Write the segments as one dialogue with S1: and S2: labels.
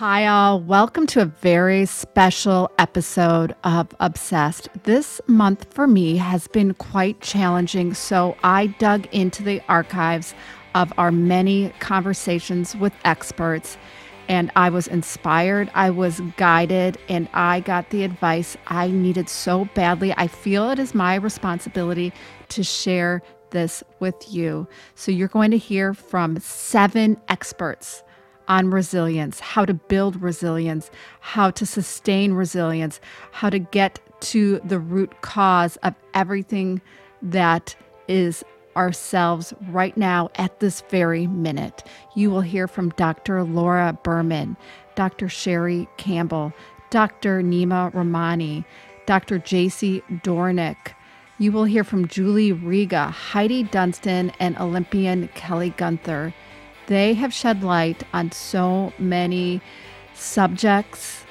S1: Hi, all. Welcome to a very special episode of Obsessed. This month for me has been quite challenging, so I dug into the archives of our many conversations with experts and I was inspired, I was guided, and I got the advice I needed so badly. I feel it is my responsibility to share this with you. So, you're going to hear from seven experts on resilience, how to build resilience, how to sustain resilience, how to get to the root cause of everything that is ourselves right now at this very minute. You will hear from Dr. Laura Berman, Dr. Sherrie Campbell, Dr. Nima Rahmany, Dr. JC Doornick. You will hear from Julie Riga, Heidi Dunstan, and Olympian Kelly Gunther. They have shed light on so many subjects.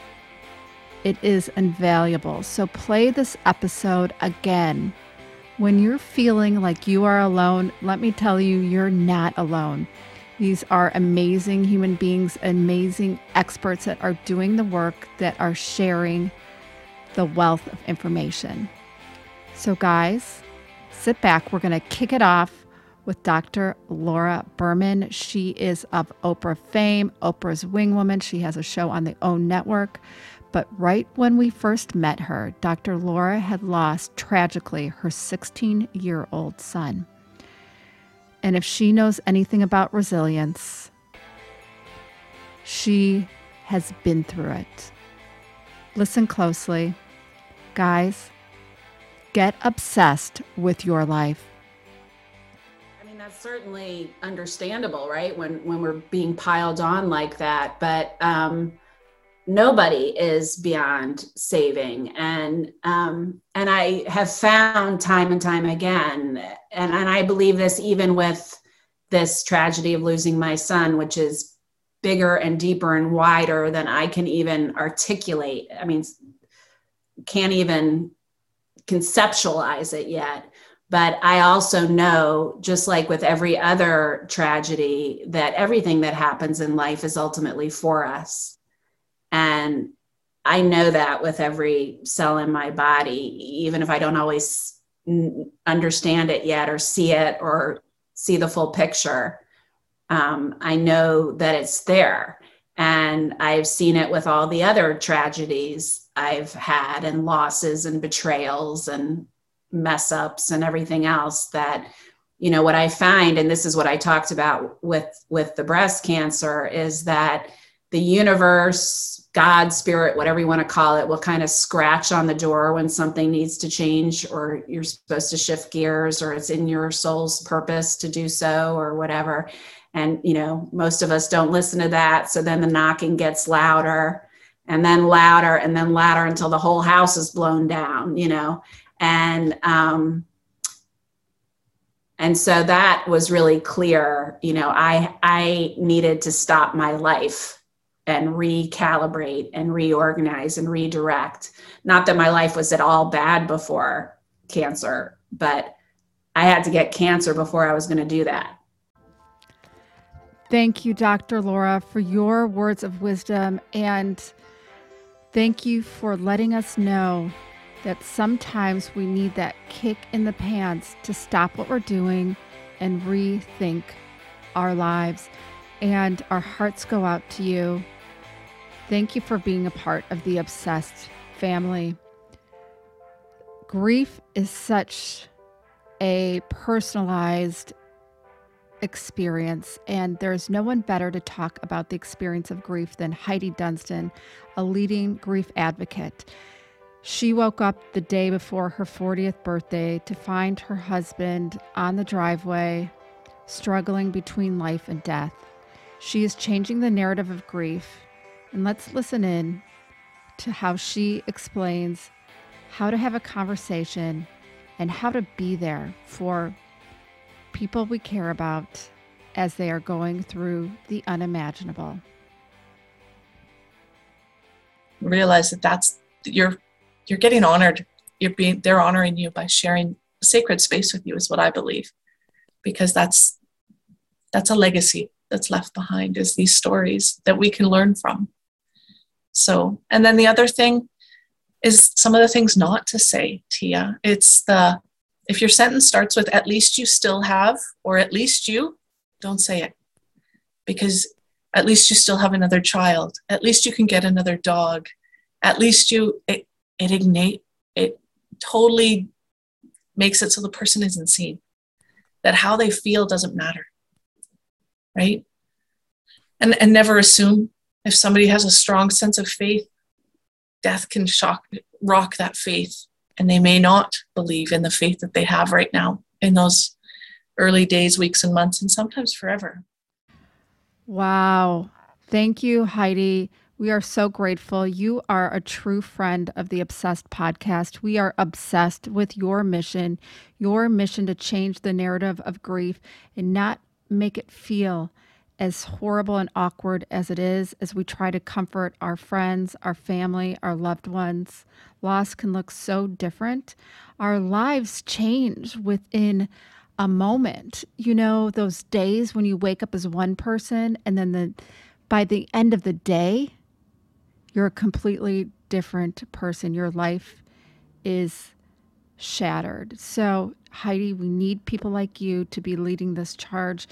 S1: It is invaluable. So play this episode again when you're feeling like you are alone, let me tell you, you're not alone. These are amazing human beings, amazing experts that are doing the work, that are sharing the wealth of information. So, guys, sit back. We're going to kick it off with Dr. Laura Berman. She is of Oprah fame, Oprah's wingwoman. She has a show on the OWN network. But right when we first met her, Dr. Laura had lost tragically her 16 year old son. And if she knows anything about resilience, she has been through it. Listen closely. Guys, get obsessed with your life.
S2: That's certainly understandable, right? When when we're being piled on like that. But um nobody is beyond saving and um, and i have found time and time again and, and i believe this even with this tragedy of losing my son which is bigger and deeper and wider than i can even articulate i mean can't even conceptualize it yet but i also know just like with every other tragedy that everything that happens in life is ultimately for us and I know that with every cell in my body, even if I don't always understand it yet or see it or see the full picture. Um, I know that it's there. And I've seen it with all the other tragedies I've had and losses and betrayals and mess ups and everything else that you know what i find and this is what i talked about with with the breast cancer is that the universe God, spirit, whatever you want to call it, will kind of scratch on the door when something needs to change or you're supposed to shift gears or it's in your soul's purpose to do so or whatever. And, you know, most of us don't listen to that. So then the knocking gets louder and then louder and then louder until the whole house is blown down, you know. And, um, and so that was really clear you know i i needed to stop my life and recalibrate and reorganize and redirect. Not that my life was at all bad before cancer, but I had to get cancer before I was going to do that.
S1: Thank you, Dr. Laura, for your words of wisdom. And thank you for letting us know that sometimes we need that kick in the pants to stop what we're doing and rethink our lives. And our hearts go out to you Thank you for being a part of the Obsessed family. Grief is such a personalized experience, and there's no one better to talk about the experience of grief than Heidi Dunstan, a leading grief advocate. She woke up the day before her 40th birthday to find her husband on the driveway, struggling between life and death. She is changing the narrative of grief and let's listen in to how she explains how to have a conversation and how to be there for people we care about as they are going through the unimaginable.
S3: Realize that that's you're you're getting honored. You're being they're honoring you by sharing sacred space with you is what I believe. Because that's that's a legacy that's left behind is these stories that we can learn from So, and then the other thing is some of the things not to say, Tia. It's the, if your sentence starts with at least you still have, or at least you, don't say it. Because at least you still have another child. At least you can get another dog. At least you, it, it ignite, it totally makes it so the person isn't seen. That how they feel doesn't matter. Right? And, and never assume if somebody has a strong sense of faith, death can shock, rock that faith, and they may not believe in the faith that they have right now in those early days, weeks, and months, and sometimes forever.
S1: Wow. Thank you, Heidi. We are so grateful. You are a true friend of the Obsessed podcast. We are obsessed with your mission, your mission to change the narrative of grief and not make it feel as horrible and awkward as it is, as we try to comfort our friends, our family, our loved ones, loss can look so different. Our lives change within a moment. You know, those days when you wake up as one person and then the by the end of the day, you're a completely different person. Your life is shattered. So, Heidi, we need people like you to be leading this charge.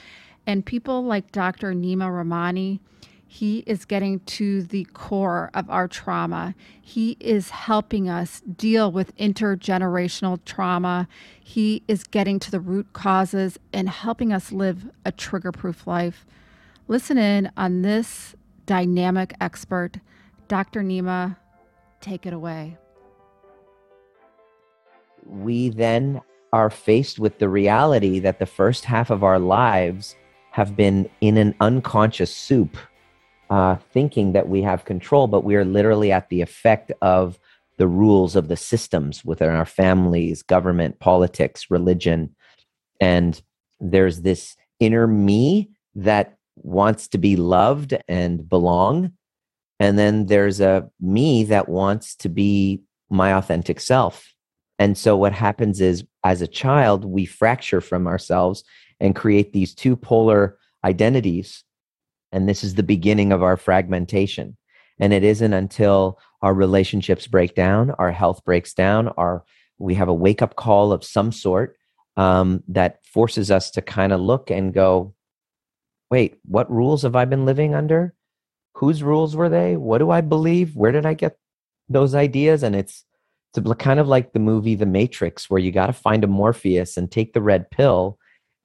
S1: And people like Dr. Nima Rahmany, he is getting to the core of our trauma. He is helping us deal with intergenerational trauma. He is getting to the root causes and helping us live a trigger proof life. Listen in on this dynamic expert, Dr. Nima. Take it away.
S4: We then are faced with the reality that the first half of our lives have been in an unconscious soup, uh, thinking that we have control, but we are literally at the effect of the rules of the systems within our families, government, politics, religion. And there's this inner me that wants to be loved and belong. And then there's a me that wants to be my authentic self. And so what happens is, as a child, we fracture from ourselves and create these two polar identities. And this is the beginning of our fragmentation. And it isn't until our relationships break down, our health breaks down, our we have a wake up call of some sort um, that forces us to kind of look and go, wait, what rules have I been living under? Whose rules were they? What do I believe? Where did I get those ideas? And it's it's kind of like the movie The Matrix, where you got to find a Morpheus and take the red pill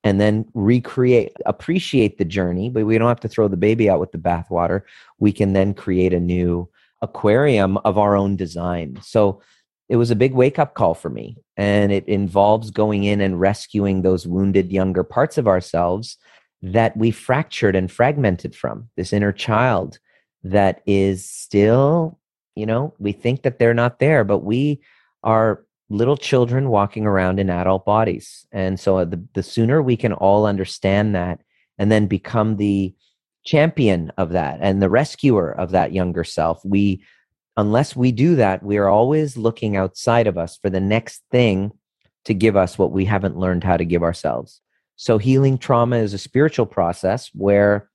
S4: and then recreate, appreciate the journey, but we don't have to throw the baby out with the bathwater. We can then create a new aquarium of our own design. So it was a big wake up call for me. And it involves going in and rescuing those wounded younger parts of ourselves that we fractured and fragmented from this inner child that is still, you know, we think that they're not there, but we are little children walking around in adult bodies. And so uh, the, the sooner we can all understand that and then become the champion of that and the rescuer of that younger self, we, unless we do that, we are always looking outside of us for the next thing to give us what we haven't learned how to give ourselves. So healing trauma is a spiritual process where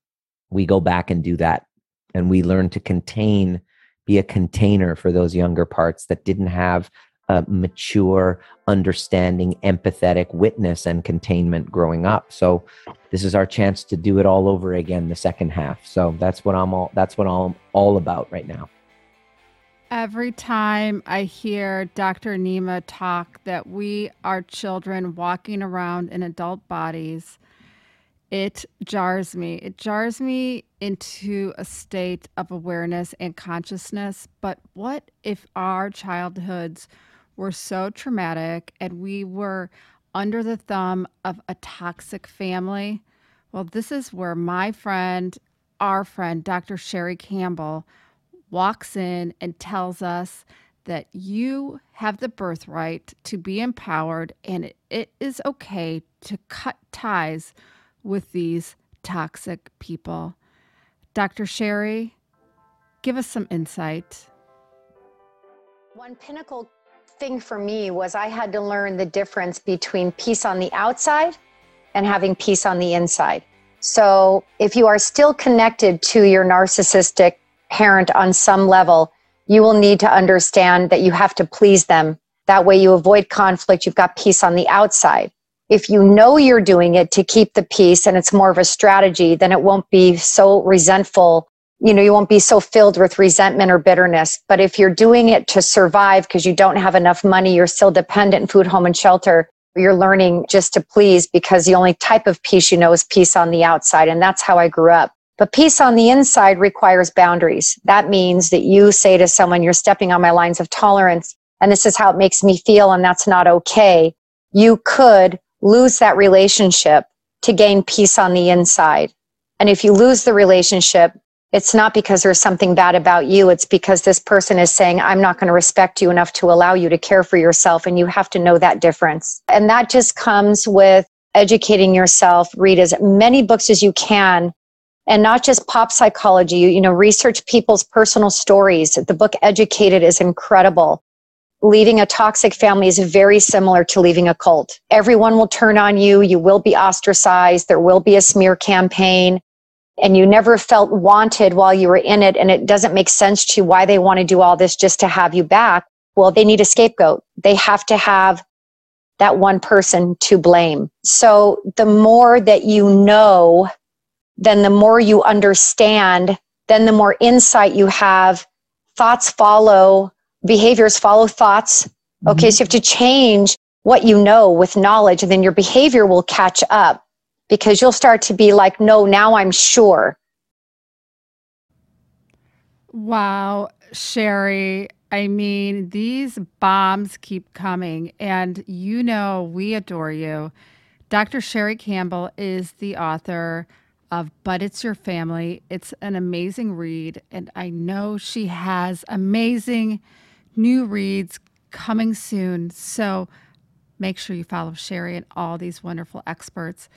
S4: we go back and do that and we learn to contain be a container for those younger parts that didn't have a mature, understanding, empathetic witness and containment growing up. So this is our chance to do it all over again the second half. So that's what I'm all that's what I'm all about right now.
S1: Every time I hear Dr. Nima talk that we are children walking around in adult bodies, it jars me. It jars me into a state of awareness and consciousness. But what if our childhoods were so traumatic and we were under the thumb of a toxic family. Well, this is where my friend, our friend, Dr. Sherrie Campbell, walks in and tells us that you have the birthright to be empowered and it, it is okay to cut ties with these toxic people. Dr. Sherrie, give us some insight.
S5: One pinnacle thing for me was I had to learn the difference between peace on the outside and having peace on the inside. So if you are still connected to your narcissistic parent on some level, you will need to understand that you have to please them. That way you avoid conflict. You've got peace on the outside. If you know you're doing it to keep the peace and it's more of a strategy, then it won't be so resentful. You know, you won't be so filled with resentment or bitterness. But if you're doing it to survive because you don't have enough money, you're still dependent food, home, and shelter, you're learning just to please because the only type of peace you know is peace on the outside. And that's how I grew up. But peace on the inside requires boundaries. That means that you say to someone, you're stepping on my lines of tolerance, and this is how it makes me feel, and that's not okay. You could lose that relationship to gain peace on the inside. And if you lose the relationship, it's not because there's something bad about you. It's because this person is saying, I'm not going to respect you enough to allow you to care for yourself. And you have to know that difference. And that just comes with educating yourself, read as many books as you can and not just pop psychology, you know, research people's personal stories. The book Educated is incredible. Leaving a toxic family is very similar to leaving a cult. Everyone will turn on you. You will be ostracized. There will be a smear campaign and you never felt wanted while you were in it. And it doesn't make sense to why they want to do all this just to have you back. Well, they need a scapegoat. They have to have that one person to blame. So the more that you know then the more you understand, then the more insight you have. Thoughts follow, behaviors follow thoughts. Okay, mm-hmm. so you have to change what you know with knowledge, and then your behavior will catch up because you'll start to be like, no, now I'm sure.
S1: Wow, Sherrie. I mean, these bombs keep coming, and you know we adore you. Dr. Sherrie Campbell is the author of But It's Your Family. It's an amazing read, and I know she has amazing new reads coming soon. So make sure you follow Sherrie and all these wonderful experts.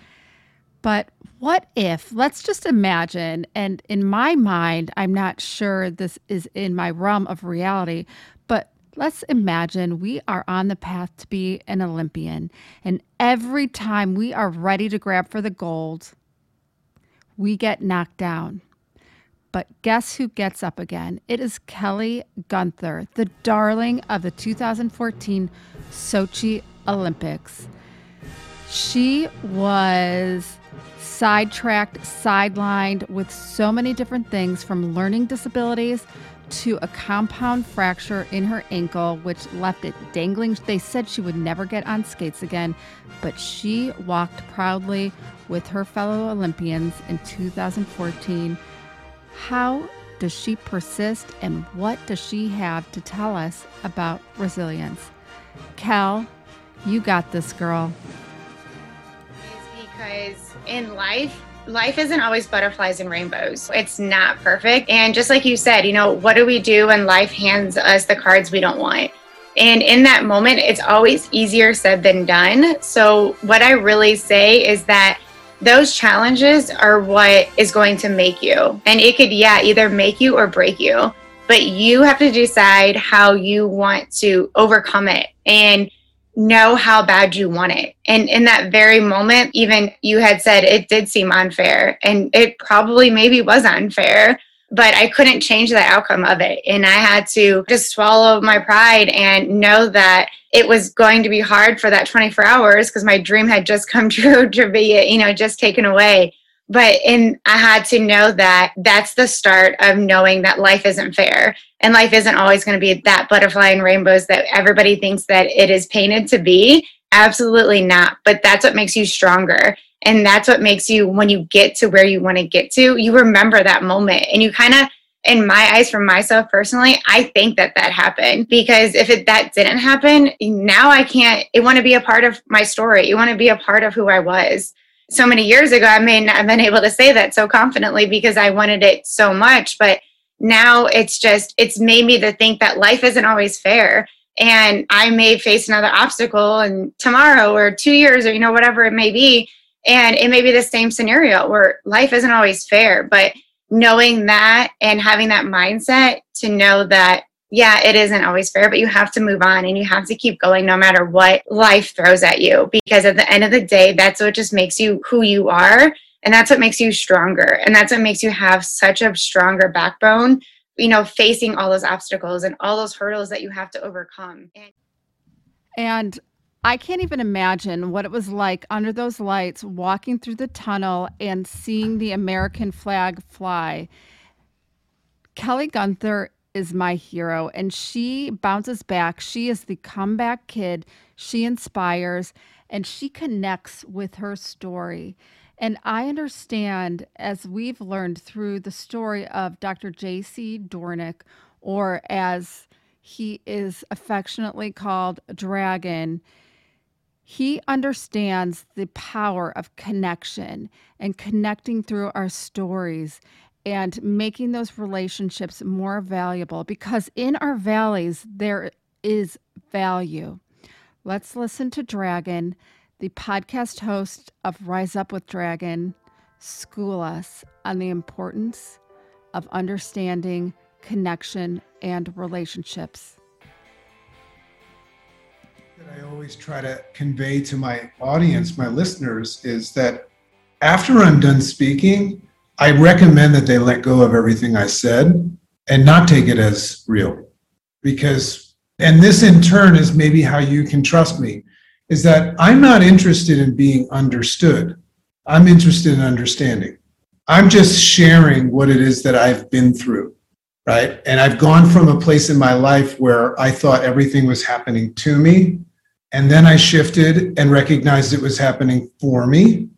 S1: But what if, let's just imagine, and in my mind, I'm not sure this is in my realm of reality, but let's imagine we are on the path to be an Olympian. And every time we are ready to grab for the gold, we get knocked down. But guess who gets up again? It is Kelly Gunther, the darling of the 2014 Sochi Olympics. She was sidetracked, sidelined with so many different things from learning disabilities to a compound fracture in her ankle, which left it dangling. They said she would never get on skates again, but she walked proudly with her fellow Olympians in 2014. How does she persist and what does she have to tell us about resilience? Kel, you got this, girl.
S6: Because in life, life isn't always butterflies and rainbows. It's not perfect. And just like you said, you know, what do we do when life hands us the cards we don't want? And in that moment, it's always easier said than done. So, what I really say is that those challenges are what is going to make you. And it could, yeah, either make you or break you. But you have to decide how you want to overcome it. And know how bad you want it. And in that very moment, even you had said it did seem unfair, and it probably maybe was unfair, but I couldn't change the outcome of it. And I had to just swallow my pride and know that it was going to be hard for that 24 hours because my dream had just come true to be, you know, just taken away. But and I had to know that that's the start of knowing that life isn't fair and life isn't always going to be that butterfly and rainbows that everybody thinks that it is painted to be. Absolutely not but that's what makes you stronger and that's what makes you when you get to where you want to get to you remember that moment and you kind of in my eyes for myself personally i think that that happened because if it, that didn't happen now i can't it want to be a part of my story you want to be a part of who i was so many years ago i may not have been able to say that so confidently because i wanted it so much but now it's just it's made me to think that life isn't always fair. And i may face another obstacle and tomorrow or two years or you know whatever it may be. And it may be the same scenario where life isn't always fair but knowing that and having that mindset to know that yeah it isn't always fair but you have to move on and you have to keep going no matter what life throws at you because at the end of the day that's what just makes you who you are and that's what makes you stronger. And that's what makes you have such a stronger backbone you know, facing all those obstacles and all those hurdles that you have to overcome. And,
S1: I can't even imagine what it was like under those lights, walking through the tunnel and seeing the American flag fly. Kelly Gunther is my hero, and she bounces back. She is the comeback kid. She inspires and she connects with her story. And I understand, as we've learned through the story of Dr. J.C. Doornick, or as he is affectionately called Dragon, he understands the power of connection and connecting through our stories and making those relationships more valuable because in our valleys, there is value. Let's listen to Dragon the podcast host of Rise Up with Dragon, school us on the importance of understanding connection and relationships.
S7: That I always try to convey to my audience, my listeners, is that after I'm done speaking, I recommend that they let go of everything I said and not take it as real. Because, and this in turn is maybe how you can trust me is that I'm not interested in being understood. I'm interested in understanding. I'm just sharing what it is that I've been through, right? And I've gone from a place in my life where I thought everything was happening to me. And then I shifted and recognized it was happening for me.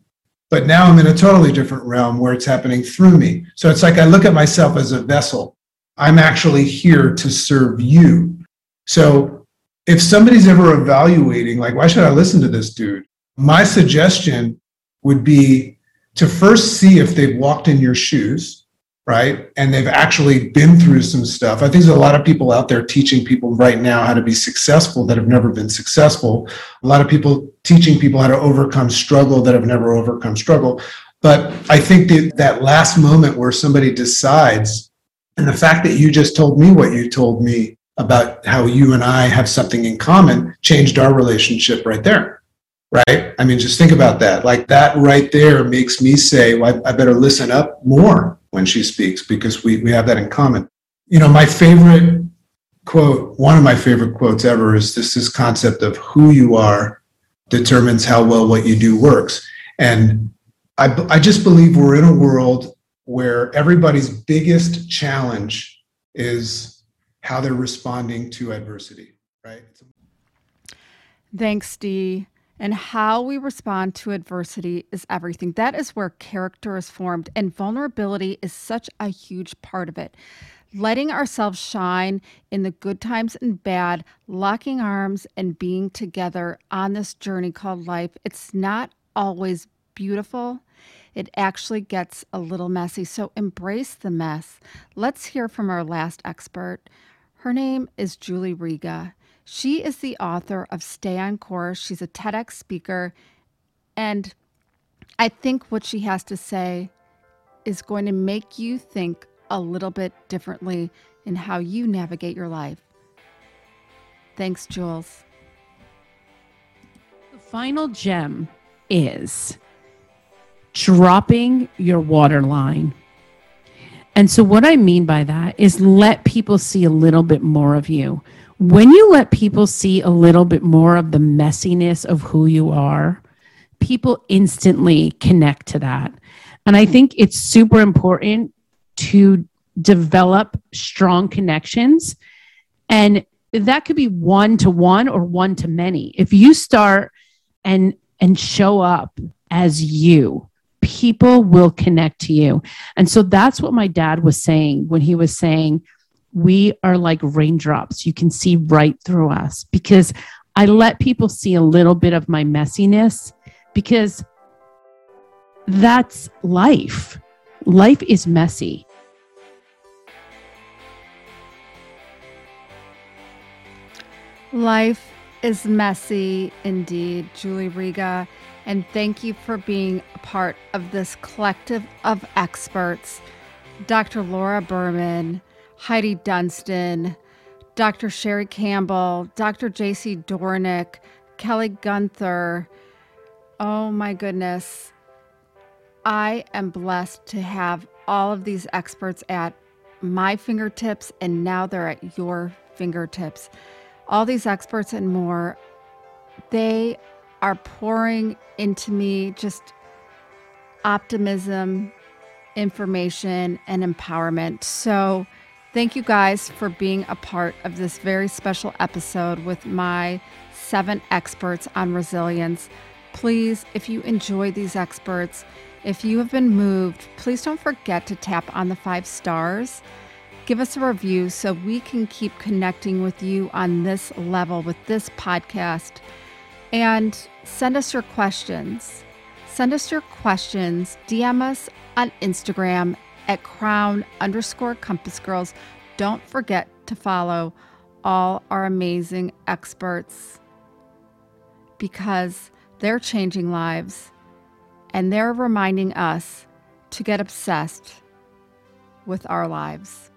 S7: But now I'm in a totally different realm where it's happening through me. So it's like I look at myself as a vessel. I'm actually here to serve you. So if somebody's ever evaluating, like, why should I listen to this dude? My suggestion would be to first see if they've walked in your shoes, right? And they've actually been through some stuff. I think there's a lot of people out there teaching people right now how to be successful that have never been successful. A lot of people teaching people how to overcome struggle that have never overcome struggle. But I think that that last moment where somebody decides, and the fact that you just told me what you told me about how you and I have something in common changed our relationship right there. Right. I mean, just think about that. Like that right there makes me say, well, I, I better listen up more when she speaks because we, we have that in common. You know, my favorite quote, one of my favorite quotes ever is this, this concept of who you are determines how well what you do works. And I, I just believe we're in a world where everybody's biggest challenge is how they're responding to adversity, right?
S1: Thanks, Dee. And how we respond to adversity is everything. That is where character is formed, and vulnerability is such a huge part of it. Letting ourselves shine in the good times and bad, locking arms and being together on this journey called life. It's not always beautiful. It actually gets a little messy. So embrace the mess. Let's hear from our last expert. Her name is Julie Riga. She is the author of Stay on Course. She's a TEDx speaker. And I think what she has to say is going to make you think a little bit differently in how you navigate your life. Thanks, Jules.
S8: The final gem is dropping your waterline. And so, what I mean by that is let people see a little bit more of you. When you let people see a little bit more of the messiness of who you are, people instantly connect to that. And I think it's super important to develop strong connections. And that could be one to one or one to many. If you start and and show up as you people will connect to you. And so that's what my dad was saying when he was saying, We are like raindrops. You can see right through us because I let people see a little bit of my messiness because that's life. Life is messy.
S1: Life is messy indeed, Julie Riga. And thank you for being a part of this collective of experts Dr. Laura Berman, Heidi Dunstan, Dr. Sherrie Campbell, Dr. JC Doornick, Kelly Gunther. Oh my goodness. I am blessed to have all of these experts at my fingertips and now they're at your fingertips. All these experts and more, they are pouring into me just optimism, information, and empowerment. So, thank you guys for being a part of this very special episode with my seven experts on resilience. Please, if you enjoy these experts, if you have been moved, please don't forget to tap on the five stars. Give us a review so we can keep connecting with you on this level with this podcast. And send us your questions. Send us your questions. DM us on Instagram at crown underscore compass girls. Don't forget to follow all our amazing experts because they're changing lives and they're reminding us to get obsessed with our lives.